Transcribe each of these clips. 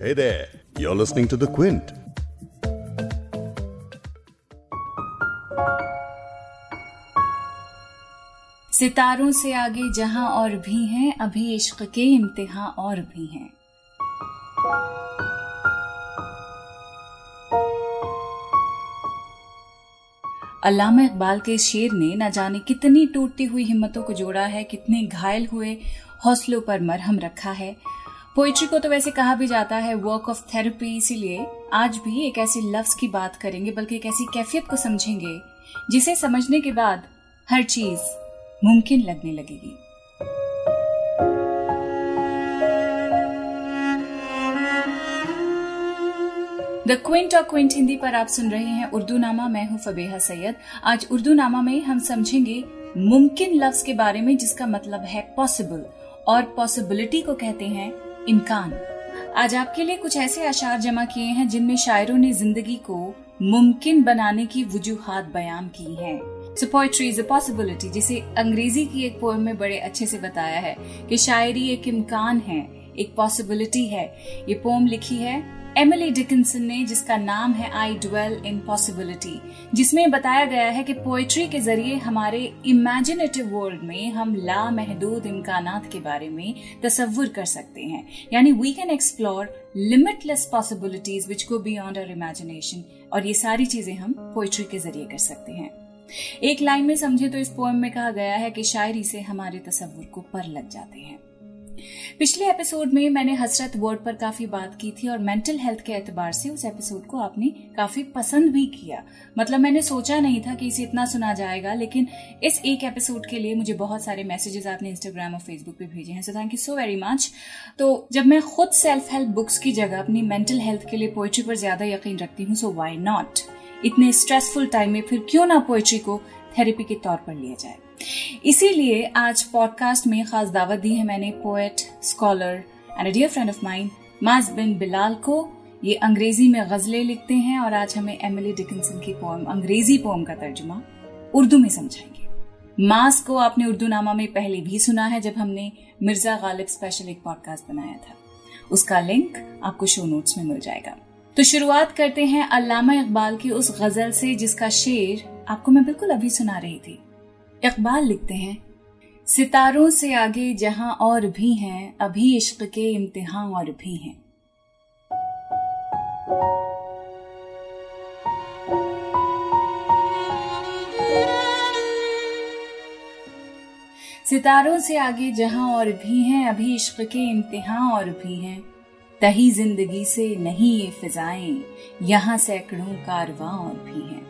Hey there, you're listening to The Quint. सितारों से आगे जहाँ और भी हैं अभी इश्क के इम्तिहा और भी हैं अल्लामा इकबाल के शेर ने न जाने कितनी टूटती हुई हिम्मतों को जोड़ा है कितने घायल हुए हौसलों पर मरहम रखा है पोइट्री को तो वैसे कहा भी जाता है वर्क ऑफ़ थेरेपी इसीलिए आज भी एक ऐसे लफ्ज की बात करेंगे, बल्कि एक ऐसी कैफियत को समझेंगे, जिसे समझने के बाद हर चीज़ मुमकिन लगने लगेगी। द क्विंट और क्विंट हिंदी पर आप सुन रहे हैं उर्दू नामा मैं हूँ फबेहा सैयद। आज उर्दू नामा में हम समझेंगे मुमकिन लफ्ज के बारे में, जिसका मतलब है पॉसिबल और पॉसिबिलिटी को कहते हैं इम्कान। आज आपके लिए कुछ ऐसे अशार जमा किए हैं जिनमें शायरों ने ज़िंदगी को मुमकिन बनाने की वजूहत बयान की है। So poetry is a possibility जिसे अंग्रेज़ी की एक पोएम में बड़े अच्छे से बताया है कि शायरी एक इम्कान है, एक पॉसिबिलिटी है। ये पोम लिखी है एमिली डिकिंसन ने, जिसका नाम है आई ड्वेल इन पॉसिबिलिटी जिसमें बताया गया है कि पोएट्री के ज़रिए हमारे इमेजिनेटिव वर्ल्ड में हम लामहदूद इम्कान के बारे में तस्वुर कर सकते हैं। यानी we can explore limitless possibilities which go beyond our imagination और ये सारी चीज़ें हम पोएट्री के ज़रिए कर सकते हैं। एक लाइन में समझे तो इस पोएम में कहा गया है कि शायरी से हमारे तस्वुर को पर लग जाते हैं। पिछले एपिसोड में मैंने हसरत वर्ड पर काफ़ी बात की थी और मेंटल हेल्थ के एतबार से उस एपिसोड को आपने काफ़ी पसंद भी किया। मतलब मैंने सोचा नहीं था कि इसे इतना सुना जाएगा, लेकिन इस एक एपिसोड के लिए मुझे बहुत सारे मैसेजेस आपने इंस्टाग्राम और फेसबुक पे भेजे हैं so thank you so very much तो जब मैं खुद सेल्फ हेल्प बुक्स की जगह अपनी मेंटल हेल्थ के लिए पोएट्री पर ज़्यादा यकीन रखती हूँ सो वाई नॉट इतने स्ट्रेसफुल टाइम में फिर क्यों ना पोएट्री को थेरेपी के तौर पर लिया जाए? इसीलिए आज पॉडकास्ट में खास दावत दी है मैंने poet scholar and dear friend of mine Maaz bin Bilal को। ये अंग्रेज़ी में गजलें लिखते हैं और आज हमें एमिली डिकिंसन की पोएम अंग्रेज़ी पोएम का तर्जुमा उर्दू में समझाएँगे। मास को आपने उर्दू नामा में पहले भी सुना है जब हमने मिर्ज़ा गालिब स्पेशल एक पॉडकास्ट बनाया था। उसका लिंक आपको शो नोट्स में मिल जाएगा। तो शुरुआत करते हैं अल्लामा इकबाल की उस गज़ल से जिसका शेर आपको मैं बिल्कुल अभी सुना रही थी। इकबाल लिखते हैं, सितारों से आगे जहाँ और भी हैं, अभी इश्क के इम्तिहान और भी हैं। सितारों से आगे जहाँ और भी हैं, अभी इश्क के इम्तिहान और भी हैं। तही ज़िंदगी से नहीं ये फिजाएँ, यहाँ सैकड़ों कारवां और भी हैं।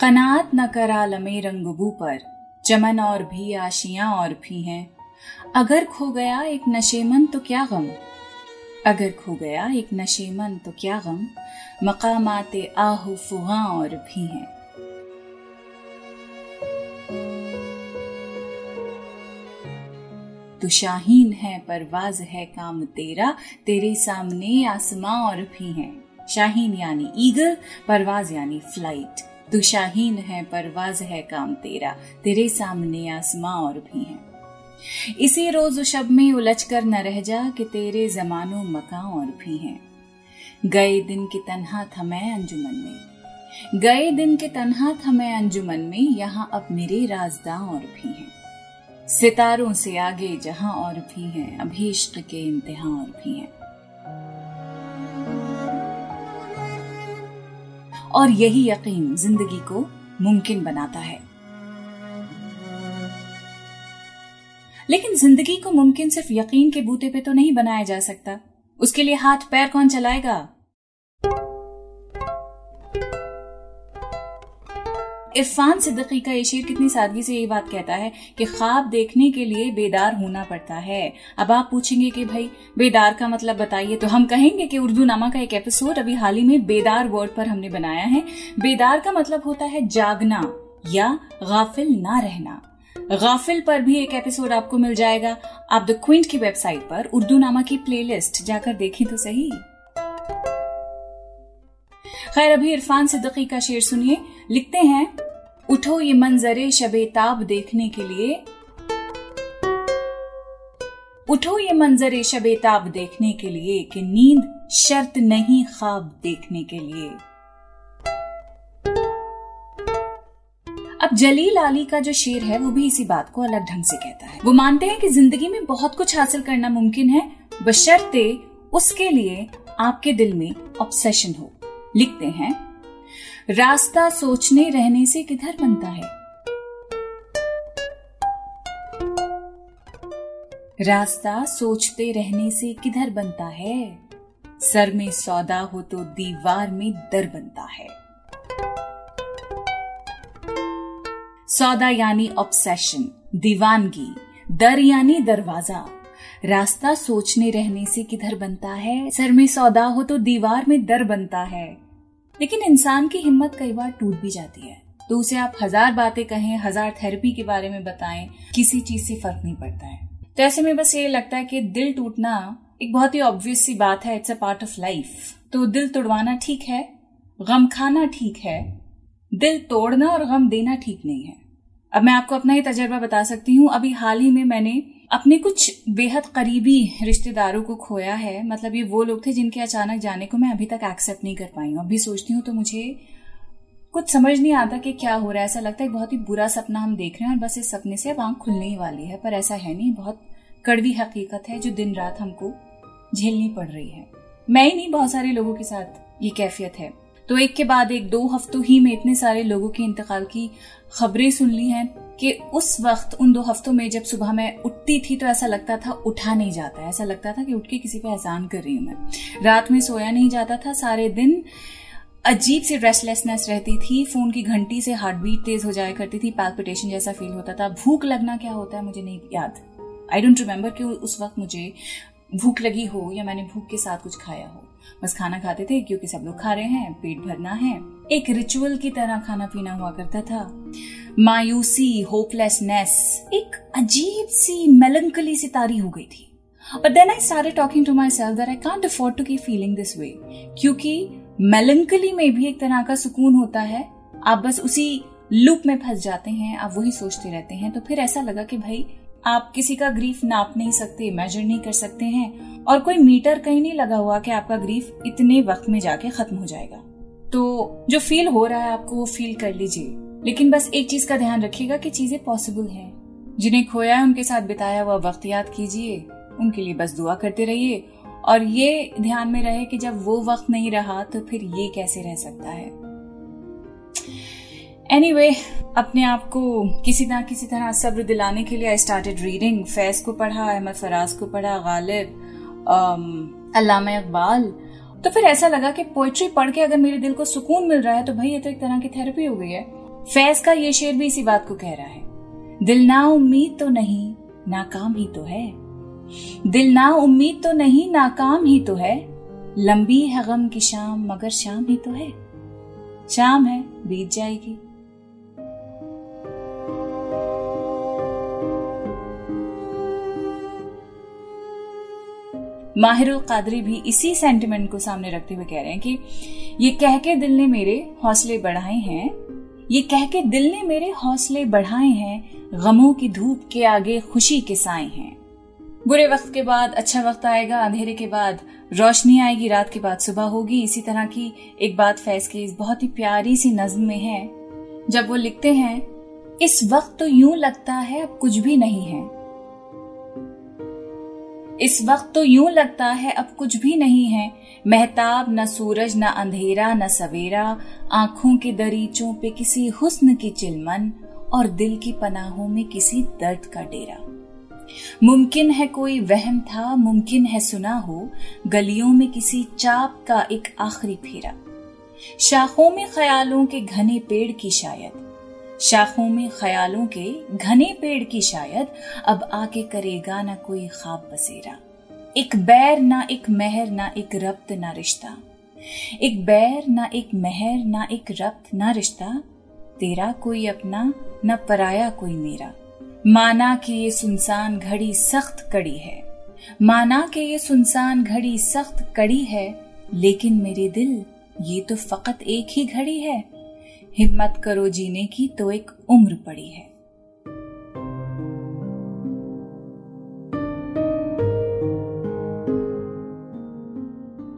कनात न करा लमे रंगबू पर चमन और भी आशियाँ और भी हैं। अगर खो गया एक नशेमन तो क्या गम? अगर खो गया एक नशेमन तो क्या गम? मकामात आहु फुहा और भी हैं। तो शाहीन है, परवाज है काम तेरा। तेरे सामने आसमां और भी हैं। शाहीन यानी ईगल, परवाज यानी फ़्लाइट। तू शाहीन है, परवाज है काम तेरा। तेरे सामने आसमां और भी हैं। इसी रोज शब में उलझ कर न रह जा कि तेरे जमानो मका और भी हैं। गए दिन की तन्हा था मैं अंजुमन में। गए दिन के तन्हा था मैं अंजुमन में, यहाँ अब मेरे राजदा और भी हैं। सितारों से आगे जहाँ और भी हैं अभी इश्क के इम्तिहान और भी हैं। और यही यकीन ज़िंदगी को मुमकिन बनाता है। लेकिन ज़िंदगी को मुमकिन सिर्फ़ यकीन के बूते पे तो नहीं बनाया जा सकता। उसके लिए हाथ पैर कौन चलाएगा? इरफान सिद्दीकी का ये शेर कितनी सादगी से ये बात कहता है कि ख्वाब देखने के लिए बेदार होना पड़ता है। अब आप पूछेंगे कि भाई, बेदार का मतलब बताइए तो हम कहेंगे कि उर्दू नामा का एक एपिसोड अभी हाल ही में बेदार वर्ड पर हमने बनाया है। बेदार का मतलब होता है जागना या गाफिल ना रहना। गाफिल पर भी एक एपिसोड आपको मिल जाएगा। आप द क्विंट की वेबसाइट पर उर्दू नामा की प्लेलिस्ट जाकर देखें तो सही। खैर, अभी इरफान सिद्दीकी का शेर सुनिए। लिखते हैं, उठो ये मंजरे शबे ताब देखने के लिए। उठो ये मंजर शबेताब देखने के लिए कि नींद शर्त नहीं ख्वाब देखने के लिए। अब जलील आली का जो शेर है, वो भी इसी बात को अलग ढंग से कहता है। वो मानते हैं कि ज़िंदगी में बहुत कुछ हासिल करना मुमकिन है, बशर्ते उसके लिए आपके दिल में ऑब्सेशन हो। लिखते हैं रास्ता सोचने रहने से किधर बनता है? रास्ता सोचते रहने से किधर बनता है? सर में सौदा हो तो दीवार में दर बनता है। सौदा यानी ऑब्सेशन दीवानगी, दर यानी दरवाज़ा। रास्ता सोचने रहने से किधर बनता है? सर में सौदा हो तो दीवार में दर बनता है। लेकिन इंसान की हिम्मत कई बार टूट भी जाती है। तो उसे आप हज़ार बातें कहें, हज़ार थेरेपी के बारे में बताएँ, किसी चीज़ से फ़र्क नहीं पड़ता है। तो ऐसे में बस ये लगता है कि दिल टूटना एक बहुत ही ऑब्वियस सी बात है it's a part of life तो दिल तोड़वाना ठीक है, गम खाना ठीक है, दिल तोड़ना और गम देना ठीक नहीं है। अब मैं आपको अपना ही तजर्बा बता सकती हूँ। अभी हाल ही में मैंने अपने कुछ बेहद करीबी रिश्तेदारों को खोया है। मतलब ये वो लोग थे जिनके अचानक जाने को मैं अभी तक एक्सेप्ट नहीं कर पाई हूँ। अभी सोचती हूँ तो मुझे कुछ समझ नहीं आता कि क्या हो रहा है। ऐसा लगता है बहुत ही बुरा सपना हम देख रहे हैं और बस इस सपने से अब आँख खुलने ही वाली है। पर ऐसा है नहीं। बहुत कड़वी हकीकत है जो दिन रात हमको झेलनी पड़ रही है। मैं ही नहीं, बहुत सारे लोगों के साथ ये कैफियत है। तो एक के बाद एक, दो हफ्तों ही में इतने सारे लोगों के इंतकाल की खबरें सुन ली हैं कि उस वक्त, उन दो हफ्तों में जब सुबह मैं उठती थी तो ऐसा लगता था उठा नहीं जाता ऐसा लगता था कि उठ के किसी पे एहसान कर रही हूँ मैं। रात में सोया नहीं जाता था, सारे दिन अजीब सी रेस्टलेसनेस रहती थी। फ़ोन की घंटी से हार्ट बीट तेज हो जाया करती थी पैल्पिटेशन जैसा फील होता था। भूख लगना क्या होता है, मुझे नहीं याद। आई डोंट रिमेम्बर कि उस वक्त मुझे भूख लगी हो या मैंने भूख के साथ कुछ खाया हो। बस खाना खाते थे क्योंकि सब लोग खा रहे हैं, पेट भरना है। एक रिचुअल की तरह खाना पीना हुआ करता था। मायूसी होपलेसनेस एक अजीब सी मेलंकली सी तारी हो गई थी। But then I started talking to myself that I can't afford to keep feeling this way. क्योंकि मेलंकली में भी एक तरह का सुकून होता है। आप बस उसी लूप में फंस जाते हैं, आप वही सोचते रहते हैं तो फिर ऐसा लगा कि भाई, आप किसी का ग्रीफ नाप नहीं सकते इमेजिन नहीं कर सकते हैं। और कोई मीटर कहीं नहीं लगा हुआ कि आपका ग्रीफ इतने वक्त में जाके खत्म हो जाएगा। तो जो फील हो रहा है आपको वो फील कर लीजिए। लेकिन बस एक चीज़ का ध्यान रखिएगा कि चीज़ें पॉसिबल हैं। जिन्हें खोया है उनके साथ बिताया हुआ वक्त याद कीजिए। उनके लिए बस दुआ करते रहिए। और ये ध्यान में रहे कि जब वो वक्त नहीं रहा तो फिर ये कैसे रह सकता है? एनीवे anyway, अपने आप को किसी ना किसी तरह सब्र दिलाने के लिए आई स्टार्टेड रीडिंग फैज को पढ़ा अहमद फराज को पढ़ा गालिब। अल्लामा इकबाल। तो फिर ऐसा लगा कि पोइट्री पढ़ के अगर मेरे दिल को सुकून मिल रहा है तो भाई ये तो एक तरह की थेरेपी हो गई है। फैज का ये शेर भी इसी बात को कह रहा है। दिल ना उम्मीद तो नहीं नाकाम ही तो है। दिल ना उम्मीद तो नहीं नाकाम ही तो है। लंबी है गम की शाम, मगर शाम ही तो है। शाम है, बीत जाएगी। माहिरुल कादरी भी इसी सेंटिमेंट को सामने रखते हुए कह रहे हैं कि ये कह के दिल ने मेरे हौसले बढ़ाए हैं, ये कह के दिल ने मेरे हौसले बढ़ाए हैं, गमों की धूप के आगे खुशी के साए हैं। बुरे वक्त के बाद अच्छा वक्त आएगा, अंधेरे के बाद रोशनी आएगी, रात के बाद सुबह होगी। इसी तरह की एक बात फैज की इस बहुत ही प्यारी सी नज्म में है। जब वो लिखते हैं, इस वक्त तो यूँ लगता है, अब कुछ भी नहीं है। इस वक्त तो यूँ लगता है अब कुछ भी नहीं है। महताब न सूरज, न अंधेरा, न सवेरा, आँखों के दरीचों पे किसी हुस्न की चिलमन और दिल की पनाहों में किसी दर्द का डेरा। मुमकिन है कोई वहम था, मुमकिन है सुना हो, गलियों में किसी चाप का एक आखिरी फेरा। शाखों में ख्यालों के घने पेड़ की शायद। शाखों में ख्यालों के घने पेड़ की शायद अब आके करेगा ना कोई खाब बसेरा एक बैर ना एक महर ना एक रब्त ना रिश्ता। एक बैर ना एक महर ना एक रब्त ना रिश्ता। तेरा कोई अपना न पराया कोई मेरा। माना कि ये सुनसान घड़ी सख्त कड़ी है। माना कि ये सुनसान घड़ी सख्त कड़ी है, लेकिन मेरे दिल ये तो फकत एक ही घड़ी है। हिम्मत करो जीने की तो एक उम्र पड़ी है।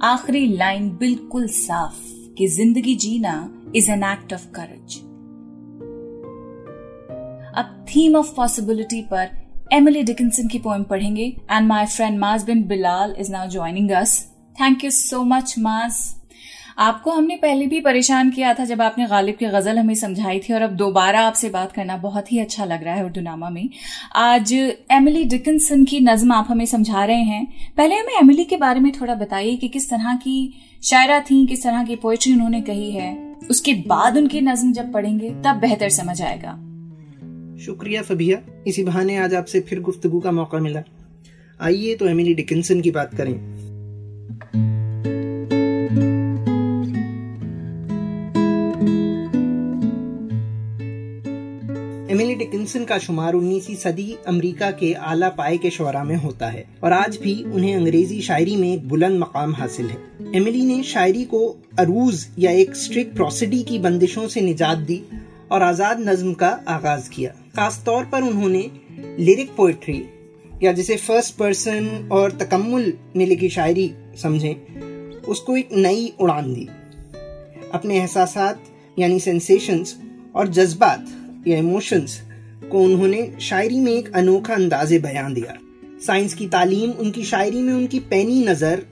आखिरी लाइन बिल्कुल साफ़ कि ज़िंदगी जीना is an act of courage अब थीम ऑफ़ पॉसिबिलिटी पर एमिली डिकिंसन की पोएम पढ़ेंगे and my friend Maaz bin Bilal is now joining us thank you so much Maaz आपको हमने पहले भी परेशान किया था जब आपने गालिब की गज़ल हमें समझाई थी और अब दोबारा आपसे बात करना बहुत ही अच्छा लग रहा है उर्दू नामा में। आज एमिली डिकिंसन की नज्म आप हमें समझा रहे हैं। पहले हमें एमिली के बारे में थोड़ा बताइए कि किस तरह की शायरा थी, किस तरह की पोएट्री उन्होंने कही है। उसके बाद उनकी नज्म जब पढ़ेंगे, तब बेहतर समझ आएगा। शुक्रिया फबिया। इसी बहाने आज आपसे फिर गुफ्तगु का मौका मिला। आइए तो एमिली डिकिंसन की बात करें। का शुमार 19वीं सदी अमेरिका के आला पाए के शरा में होता है और आज भी उन्हें अंग्रेज़ी शायरी में एक बुलंद मकाम हासिल है। एमिली ने शायरी को अरूज या एक स्ट्रिक्ट प्रोसिडी की बंदिशों से निजात दी और आज़ाद नज्म का आगाज़ किया। खास तौर पर उन्होंने लिरिक पोइट्री या जिसे फ़र्स्ट पर्सन और तकम्मुल में लिखी शायरी समझें, उसको एक नई उड़ान दी। अपने एहसास यानी सेंसेशंस और जज्बात या इमोशंस को उन्होंने शायरी में एक अनोखा अंदाजे बयान दिया। साइंस की तालीम, उनकी शायरी में उनकी पैनी नज़र,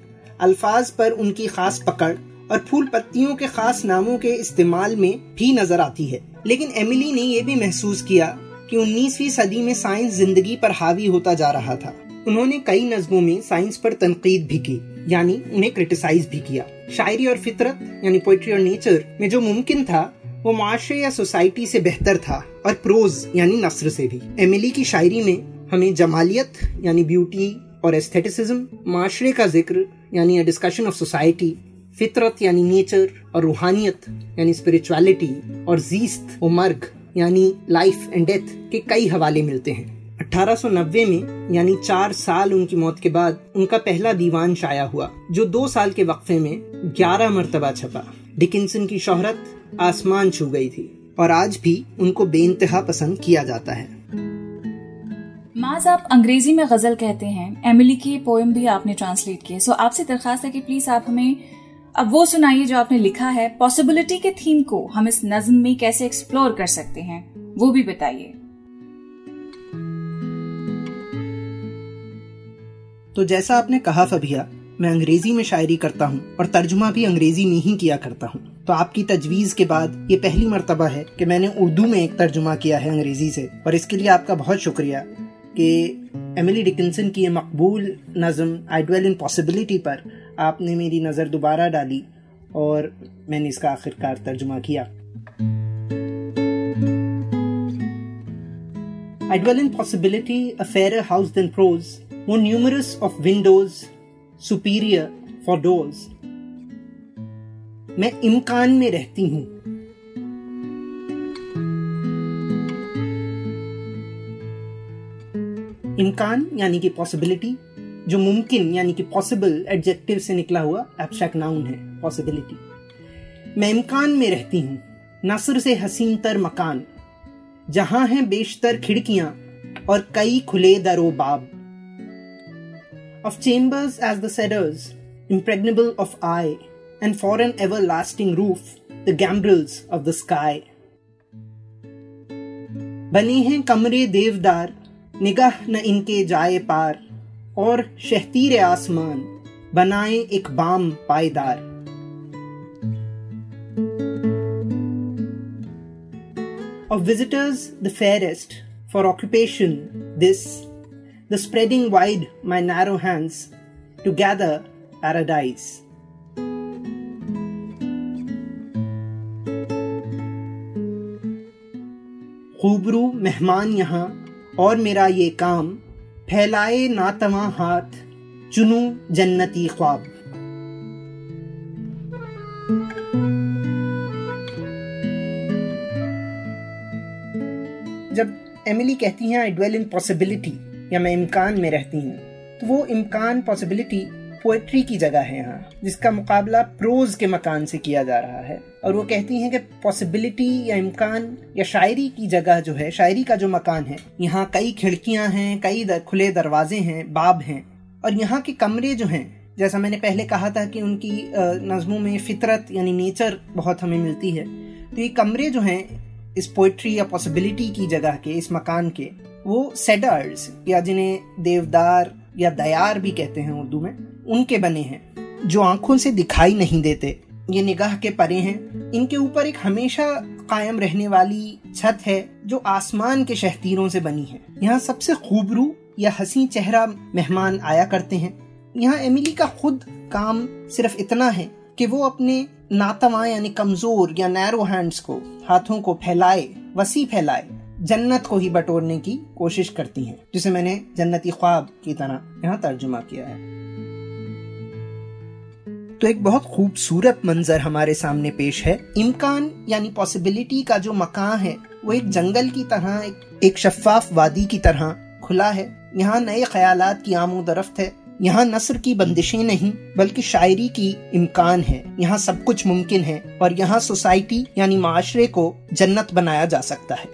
अल्फाज पर उनकी खास पकड़ और फूल पत्तियों के खास नामों के इस्तेमाल में भी नज़र आती है। लेकिन एमिली ने यह भी महसूस किया कि 19वीं सदी में साइंस ज़िंदगी पर हावी होता जा रहा था। उन्होंने कई नज्मों में साइंस पर तनकीद भी की, यानी उन्हें क्रिटिसाइज भी किया। शायरी और फितरत, यानी पोइट्री और नेचर में जो मुमकिन था वो माशरे या सोसाइटी से बेहतर था और प्रोज, यानी नसर से भी। एमिली की शायरी में हमें जमालियत, यानी ब्यूटी और एस्थेटिसिज्म, माशरे का ज़िक्र, यानी अ डिस्कशन ऑफ़ सोसाइटी फितरत, यानी नेचर और रूहानियत, यानी स्पिरिचुअलिटी और जीस्त व मर्ग, यानी लाइफ एंड डेथ के कई हवाले मिलते हैं। 1890 में, यानी चार साल उनकी मौत के बाद, उनका पहला दीवान शाया हुआ, जो दो साल के वक्फे में ग्यारह मरतबा छपा। डिकिंसन की शोहरत आसमान छू गई थी और आज भी उनको बेइंतहा पसंद किया जाता है। माज आप अंग्रेज़ी में गज़ल कहते हैं। एमिली की पोएम भी आपने ट्रांसलेट किए सो आपसे दरखास्त है कि प्लीज़ आप हमें अब वो सुनाइए जो आपने लिखा है। पॉसिबिलिटी के थीम को हम इस नज्म में कैसे एक्सप्लोर कर सकते हैं वो भी बताइए। तो जैसा आपने कहा फबिया मैं अंग्रेज़ी में शायरी करता हूँ और तर्जुमा भी अंग्रेज़ी में ही किया करता हूँ। तो आपकी तजवीज़ के बाद ये पहली मरतबा है कि मैंने उर्दू में एक तर्जुमा किया है अंग्रेज़ी से। और इसके लिए आपका बहुत शुक्रिया कि एमिली डिकिंसन की ये मकबूल नज़म आई इन पॉसिबिलिटी पर आपने मेरी नज़र दोबारा डाली और मैंने इसका आखिरकार तर्जुमा किया। I dwell in possibility, a fairer house than prose, more numerous of windows, superior for doors. मैं इम्कान में रहती हूँ। इम्कान यानी कि पॉसिबिलिटी जो मुमकिन यानी कि पॉसिबल एडजेक्टिव से निकला हुआ एब्स्ट्रैक्ट नाउन है पॉसिबिलिटी मैं इम्कान में रहती हूँ, नसर से हसीन तर मकान, जहाँ हैं बेशतर खिड़कियाँ और कई खुले दरो बाब Of chambers as the cedars impregnable of eye, and for an everlasting roof, the gambrels of the sky. बने हैं कमरे देवदार निगाह न इनके जाए पार और शहतीर आसमान बनाए एक बाम पायदार Of visitors, the fairest, for occupation, this, the spreading wide my narrow hands to gather paradise. खूबरू मेहमान यहाँ और मेरा ये काम, फैलाए नातवा हाथ, चुनू जन्नती ख्वाब जब एमिली कहती हैं आई ड्वेल इन पॉसिबिलिटी या मैं इम्कान में रहती हूँ तो वो इम्कान पॉसिबिलिटी पोएट्री की जगह है यहाँ जिसका मुकाबला प्रोज के मकान से किया जा रहा है। और वो कहती हैं कि पॉसिबिलिटी या इम्कान या शायरी की जगह जो है शायरी का जो मकान है यहाँ कई खिड़कियाँ हैं कई दर, खुले दरवाजे हैं बाब हैं। और यहाँ के कमरे जो हैं जैसा मैंने पहले कहा था कि उनकी नज़मों में फितरत यानी नेचर बहुत हमें मिलती है तो ये कमरे जो हैं इस पोइट्री या पॉसिबिलिटी की जगह के, इस मकान के, वो सेडर्स या जिन्हें देवदार या दयार भी कहते हैं उर्दू में, उनके बने हैं, जो आँखों से दिखाई नहीं देते। ये निगाह के परे हैं। इनके ऊपर एक हमेशा कायम रहने वाली छत है, जो आसमान के शहतीरों से बनी है। यहाँ सबसे खूबरू या हसी चेहरा मेहमान आया करते हैं। यहाँ एमिली का खुद काम सिर्फ़ इतना है कि वो अपने नातवा यानी कमज़ोर या नैरो हैंड्स को हाथों को फैलाए वसी फैलाए जन्नत को ही बटोरने की कोशिश करती हैं जिसे मैंने जन्नती ख्वाब की तरह यहाँ तर्जुमा किया है। तो एक बहुत खूबसूरत मंजर हमारे सामने पेश है। इम्कान यानी पॉसिबिलिटी का जो मकान है वो एक जंगल की तरह एक, एक शफाफ वादी की तरह खुला है। यहाँ नए ख्यालात की आमोदरफ्त है। यहाँ नसर की बंदिशें नहीं, बल्कि शायरी की इम्कान है। यहाँ सब कुछ मुमकिन है और यहाँ सोसाइटी यानी माशरे को जन्नत बनाया जा सकता है।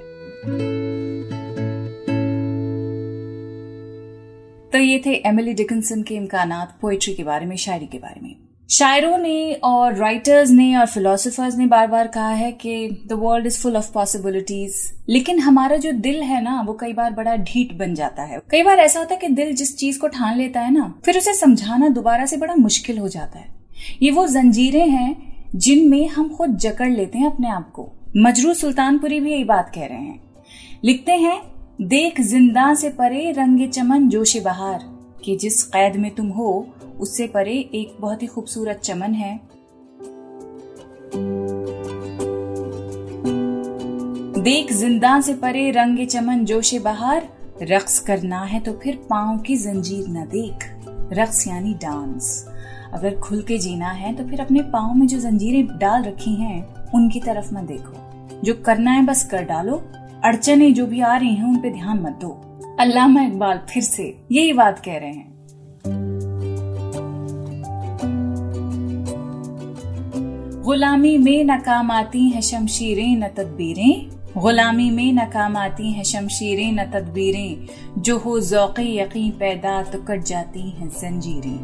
तो ये थे एमिली डिकिंसन के इम्कान पोइट्री के बारे में, शायरी के बारे में। शायरों ने और राइटर्स ने और फिलोसफर्स ने बार बार कहा है कि the world is full of possibilities लेकिन हमारा जो दिल है ना, वो कई बार बड़ा ढीठ बन जाता है। कई बार ऐसा होता है कि दिल जिस चीज़ को ठान लेता है ना, फिर उसे समझाना दोबारा से बड़ा मुश्किल हो जाता है। ये वो जंजीरें हैं जिनमें हम खुद जकड़ लेते हैं अपने आप को। मजरू सुल्तानपुरी भी यही बात कह रहे हैं। लिखते हैं, देख ज़िंदा से परे रंग चमन जोश बहार, कि जिस कैद में तुम हो उससे परे एक बहुत ही खूबसूरत चमन है। देख ज़िंदा से परे रंग चमन जोशे बहार, रक्स करना है तो फिर पाओ की जंजीर न देख। रक्स यानी डांस। अगर खुल के जीना है तो फिर अपने पाओ में जो जंजीरें डाल रखी हैं, उनकी तरफ़ मत देखो। जो करना है बस कर डालो। अड़चने जो भी आ रही हैं, उन पे ध्यान मत दो। अल्लामा इकबाल फिर से यही बात कह रहे हैं। गुलामी में नाकाम आती हैं शमशीरें, न तदबीरें। गुलामी में नाकाम आती हैं शमशीरें, न तदबीरें। जो हो जौक़ यकीन पैदा तो कट जाती हैं जंजीरें।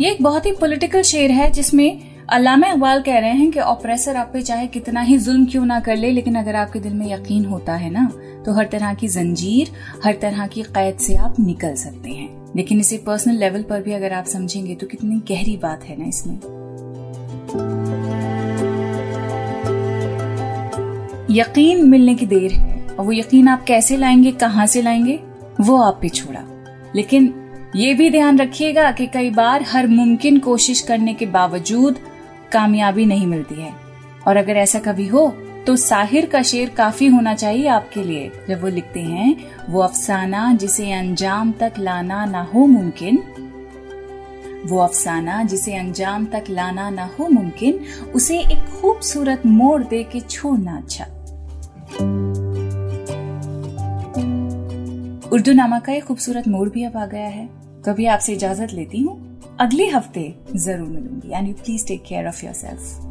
ये एक बहुत ही पॉलिटिकल शेर है, जिसमें अलामा इकबाल कह रहे हैं कि ऑपरेसर आप पे चाहे कितना ही जुल्म क्यों ना कर ले, लेकिन अगर आपके दिल में यकीन होता है ना तो हर तरह की जंजीर, हर तरह की कैद से आप निकल सकते हैं। लेकिन इसे पर्सनल लेवल पर भी अगर आप समझेंगे तो कितनी गहरी बात है ना इसमें। यकीन मिलने की देर है, और वो यकीन आप कैसे लाएँगे, कहाँ से लाएँगे, वो आप पे छोड़ा। लेकिन ये भी ध्यान रखिएगा कि कई बार हर मुमकिन कोशिश करने के बावजूद कामयाबी नहीं मिलती है। और अगर ऐसा कभी हो तो साहिर का शेर काफ़ी होना चाहिए आपके लिए। जब वो लिखते हैं, वो अफसाना जिसे अंजाम तक लाना ना हो मुमकिन। वो अफसाना जिसे अंजाम तक लाना ना हो मुमकिन, उसे एक खूबसूरत मोड़ दे के छोड़ना अच्छा। उर्दू नामा का एक खूबसूरत मोड़ भी अब आ गया है। कभी आपसे इजाज़त लेती हूँ। अगले हफ़्ते ज़रूर मिलूँगी। And you please take care of yourself